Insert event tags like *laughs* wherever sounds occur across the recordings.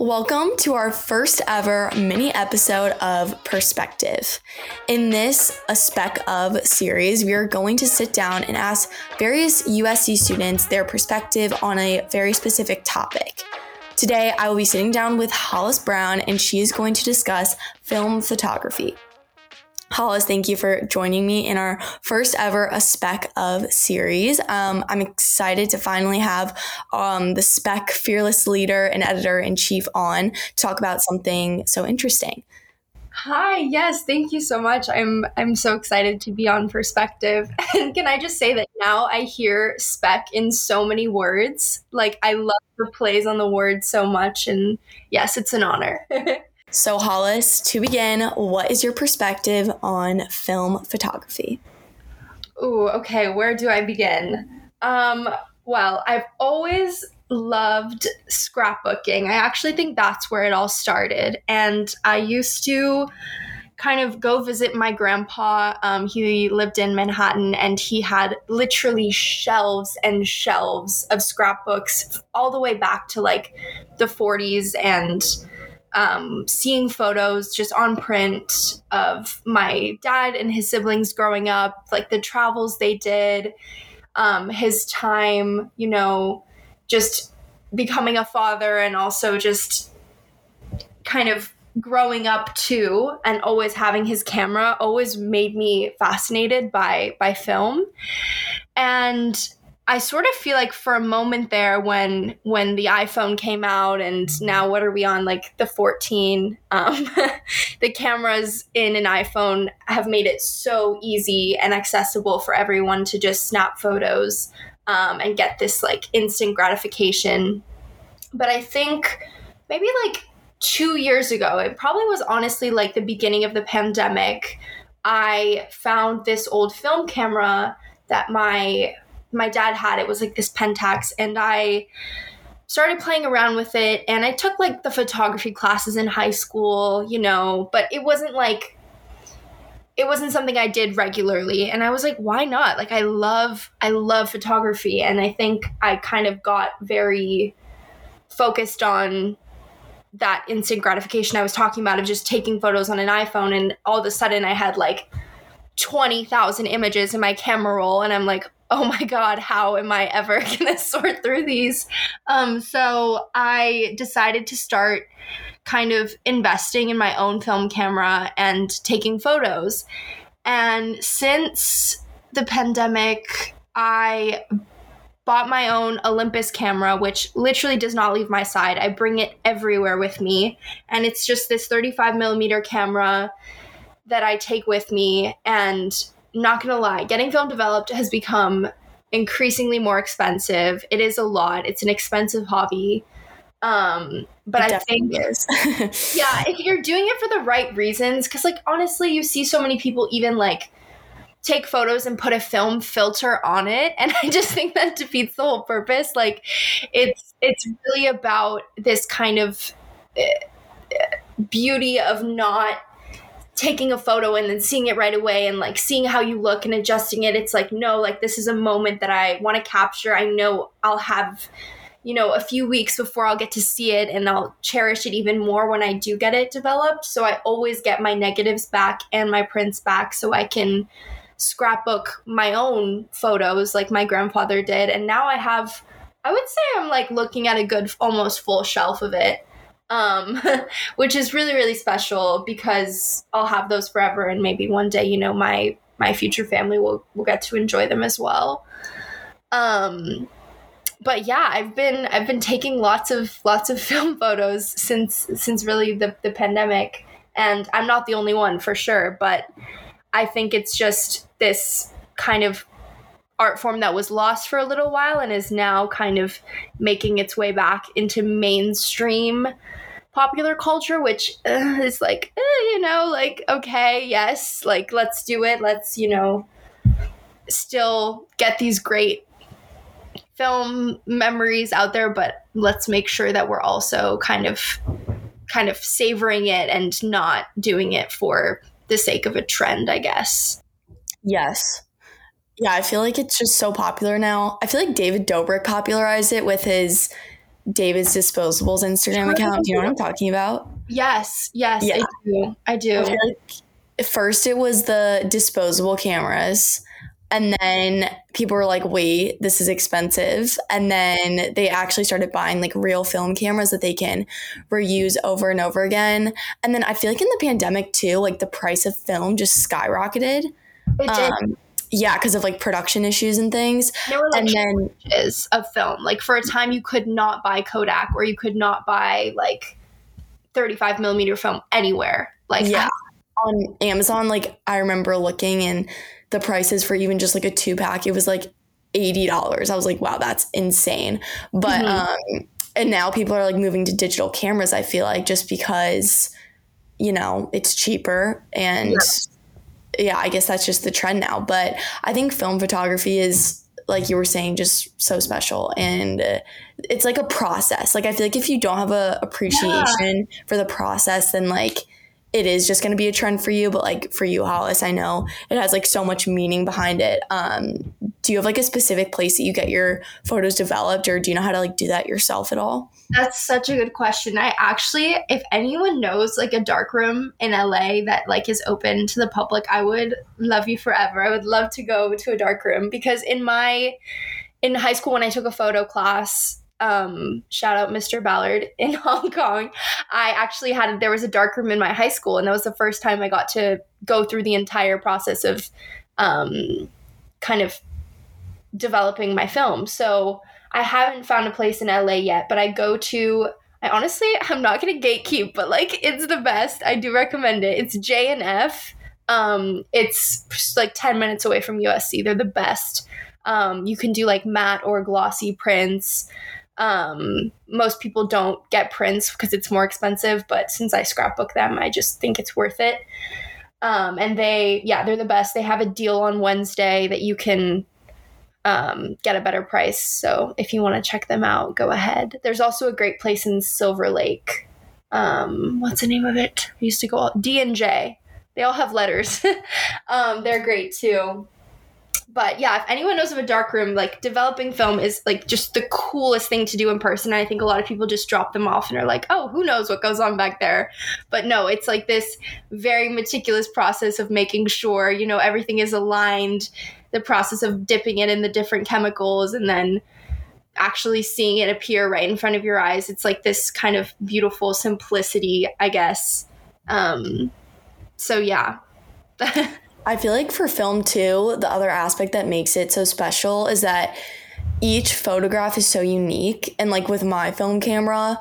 Welcome to our first ever mini episode of Perspective. In this A Spec of series, we are going to sit down and ask various USC students their perspective on a very specific topic. Today, I will be sitting down with Hollis Brown and she is going to discuss film photography. Hollis, thank you for joining me in our first ever A Spec of series. Um, I'm excited to finally have um, the Spec fearless leader and editor in chief on to talk about something so interesting. Hi, yes, thank you so much. I'm I'm so excited to be on Perspective. And *laughs* can I just say that now I hear spec in so many words. Like I love the plays on the word so much and yes, it's an honor. *laughs* So, Hollis, to begin, what is your perspective on film photography? Ooh, okay, where do I begin? Um, well, I've always loved scrapbooking. I actually think that's where it all started. And I used to kind of go visit my grandpa. Um, he lived in Manhattan and he had literally shelves and shelves of scrapbooks all the way back to like the 40s and um, seeing photos just on print of my dad and his siblings growing up, like the travels they did, um, his time, you know, just becoming a father and also just kind of growing up too and always having his camera always made me fascinated by by film. And I sort of feel like for a moment there when when the iPhone came out and now what are we on like the 14 um, *laughs* the cameras in an iPhone have made it so easy and accessible for everyone to just snap photos um, and get this like instant gratification. But I think maybe like 2 years ago it probably was honestly like the beginning of the pandemic I found this old film camera that my my dad had. It was like this Pentax, and I started playing around with it. And I took like the photography classes in high school, you know, but it wasn't like it wasn't something I did regularly. And I was like, why not? Like I love I love photography, and I think I kind of got very focused on that instant gratification I was talking about of just taking photos on an iPhone and all of a sudden I had like 20,000 images in my camera roll and I'm like, oh my god how am i ever *laughs* going to sort through these? Um, so i decided to start kind of investing in my own film camera and taking photos. And since the pandemic i bought my own olympus camera which literally does not leave my side. I bring it everywhere with me. And it's just this 35 millimeter camera that i take with me. And not gonna lie, getting film developed has become increasingly more expensive. It is a lot. It's an expensive hobby. Um, but I think *laughs* yeah, if you're doing it for the right reasons, because like honestly, you see so many people even like take photos and put a film filter on it, and *laughs* I just think that defeats the whole purpose. Like, it's it's really about this kind of uh, beauty of not taking a photo and then seeing it right away and like seeing how you look and adjusting it it's like no like this is a moment that i want to capture. I know i'll have you know a few weeks before i'll get to see it and i'll cherish it even more when i do get it developed. So i always get my negatives back and my prints back so i can scrapbook my own photos like my grandfather did. And now i have i would say i'm like looking at a good almost full shelf of it um, *laughs* which is really really special because I'll have those forever, and maybe one day, you know, my my future family will will get to enjoy them as well. Um, but yeah, I've been I've been taking lots of lots of *laughs* film photos since since really the the pandemic, and I'm not the only one for sure, but I think it's just this kind of art form that was lost for a little while and is now kind of making its way back into mainstream popular culture, which uh, is like, eh, you know, like, okay, yes, like, let's do it. Let's, you know, still get these great film memories out there, but let's make sure that we're also kind of kind of savoring it and not doing it for the sake of a trend, I guess. Yes. Yeah, I feel like it's just so popular now. I feel like David Dobrik popularized it with his David's Disposables Instagram account. Do you know what I'm talking about? Yes, yes, yeah. I do. I do. Like first, it was the disposable cameras. And then people were like, wait, this is expensive. And then they actually started buying like real film cameras that they can reuse over and over again. And then I feel like in the pandemic too, like the price of film just skyrocketed. It did. Um, yeah, because of like production issues and things. There were like and then is of film. Like for a time, you could not buy Kodak or you could not buy like 35 millimeter film anywhere. Like yeah, on Amazon, like I remember looking and the prices for even just like a two pack, it was like $80. I was like, wow, that's insane. But, mm-hmm. um, and now people are like moving to digital cameras, I feel like, just because, you know, it's cheaper and yeah. Yeah, I guess that's just the trend now. But I think film photography is like you were saying just so special and it's like a process like i feel like if you don't have a appreciation yeah. for the process then like it is just going to be a trend for you but like for you hollis i know it has like so much meaning behind it um, do you have like a specific place that you get your photos developed or do you know how to like do that yourself at all that's such a good question i actually if anyone knows like a dark room in la that like is open to the public i would love you forever i would love to go to a dark room because in my in high school when i took a photo class um, shout out Mr. Ballard *laughs* in Hong Kong. I actually had there was a dark room in my high school, and that was the first time I got to go through the entire process of um, kind of developing my film. So I haven't found a place in LA yet, but I go to. I honestly, *laughs* I'm not gonna gatekeep, but like it's the best. I do recommend it. It's J and F. Um, it's like 10 minutes away from USC. They're the best. Um, you can do like matte or glossy prints. Um, most people don't get prints because it's more expensive, but since I scrapbook them, I just think it's worth it. Um, and they, yeah, they're the best. They have a deal on Wednesday that you can um, get a better price. So if you want to check them out, go ahead. There's also a great place in Silver Lake. Um, what's the name of it? We used to go D and J. They all have letters. *laughs* um, they're great too but yeah, if anyone knows of a dark room, like developing film is like just the coolest thing to do in person. I think a lot of people just drop them off and are like, oh, who knows what goes on back there. But no, it's like this very meticulous process of making sure, you know, everything is aligned, the process of dipping it in the different chemicals and then actually seeing it appear right in front of your eyes. It's like this kind of beautiful simplicity, I guess. Um, so yeah. *laughs* I feel like for film too, the other aspect that makes it so special is that each photograph is so unique. And like with my film camera,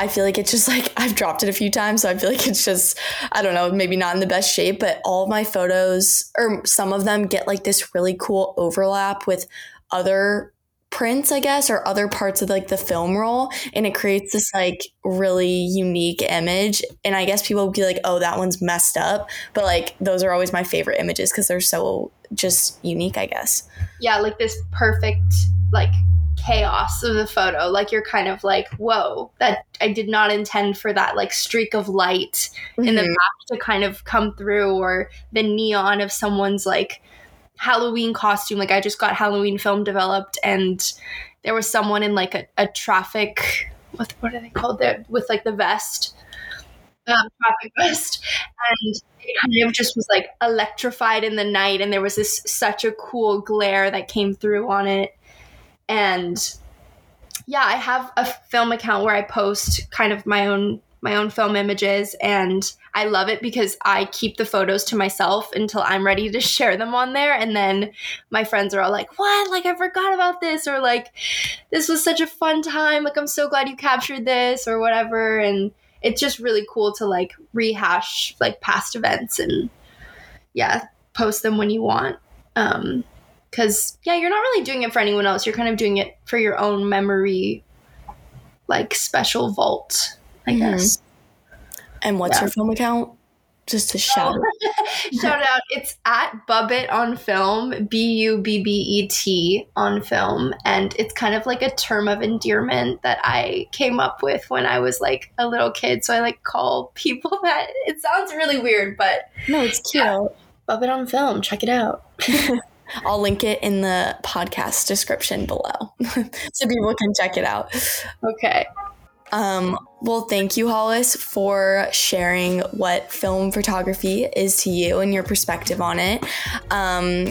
I feel like it's just like *laughs* I've dropped it a few times, so I feel like it's just I don't know, maybe not in the best shape, but all my photos or some of them get like this really cool overlap with other prints, I guess, or other parts of like the film roll. And it creates this like really unique image. And I guess people would be like, oh, that one's messed up. But like those are always my favorite images because they're so just unique, I guess. Yeah, like this perfect, like chaos of the photo. Like you're kind of like, whoa, that I did not intend for that like streak of light mm-hmm. in the mm-hmm. map to kind of come through or the neon of someone's like Halloween costume. Like I just got Halloween film developed, and there was someone in like a, a traffic. What what are they called there? With like the vest, um, traffic vest, and it kind of just was like electrified in the night, and there was this such a cool glare that came through on it, and yeah, I have a film account where I post kind of my own my own film images and I love it because I keep the photos to myself until I'm ready to *laughs* share them on there and then my friends are all like, "What? Like I forgot about this." or like this was such a fun time. Like I'm so glad you captured this or whatever and it's just really cool to like rehash like past events and yeah, post them when you want. Um cuz yeah, you're not really doing it for anyone else. You're kind of doing it for your own memory like special vault I mm-hmm. guess. And what's yeah. your film account? Just to shout *laughs* shout out. It's at Bubbet on film, B U B B E T on film. And it's kind of like a term of endearment that I came up with when I was like a little kid. So I like call people *laughs* that. It sounds really weird, but no, it's cute. Yeah. Bubbet on film. Check it out. *laughs* I'll link it in the podcast description below *laughs* so people can check it out. Okay. Um, well, thank you, Hollis, for sharing what film photography is to you and your perspective on it. Um,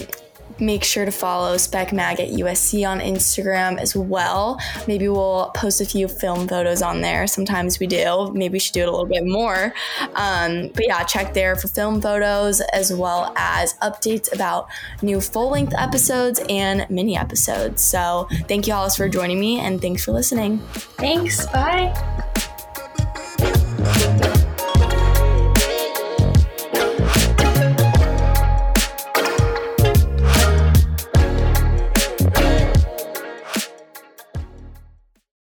make sure to follow Spec Mag at USC on Instagram as well. Maybe we'll post a few film photos on there. Sometimes we do. Maybe we should do it a little bit more. Um, but yeah, check there for film photos as well as updates about new full length episodes and mini episodes. So thank you, Hollis, for joining me and thanks for listening. Thanks. Bye.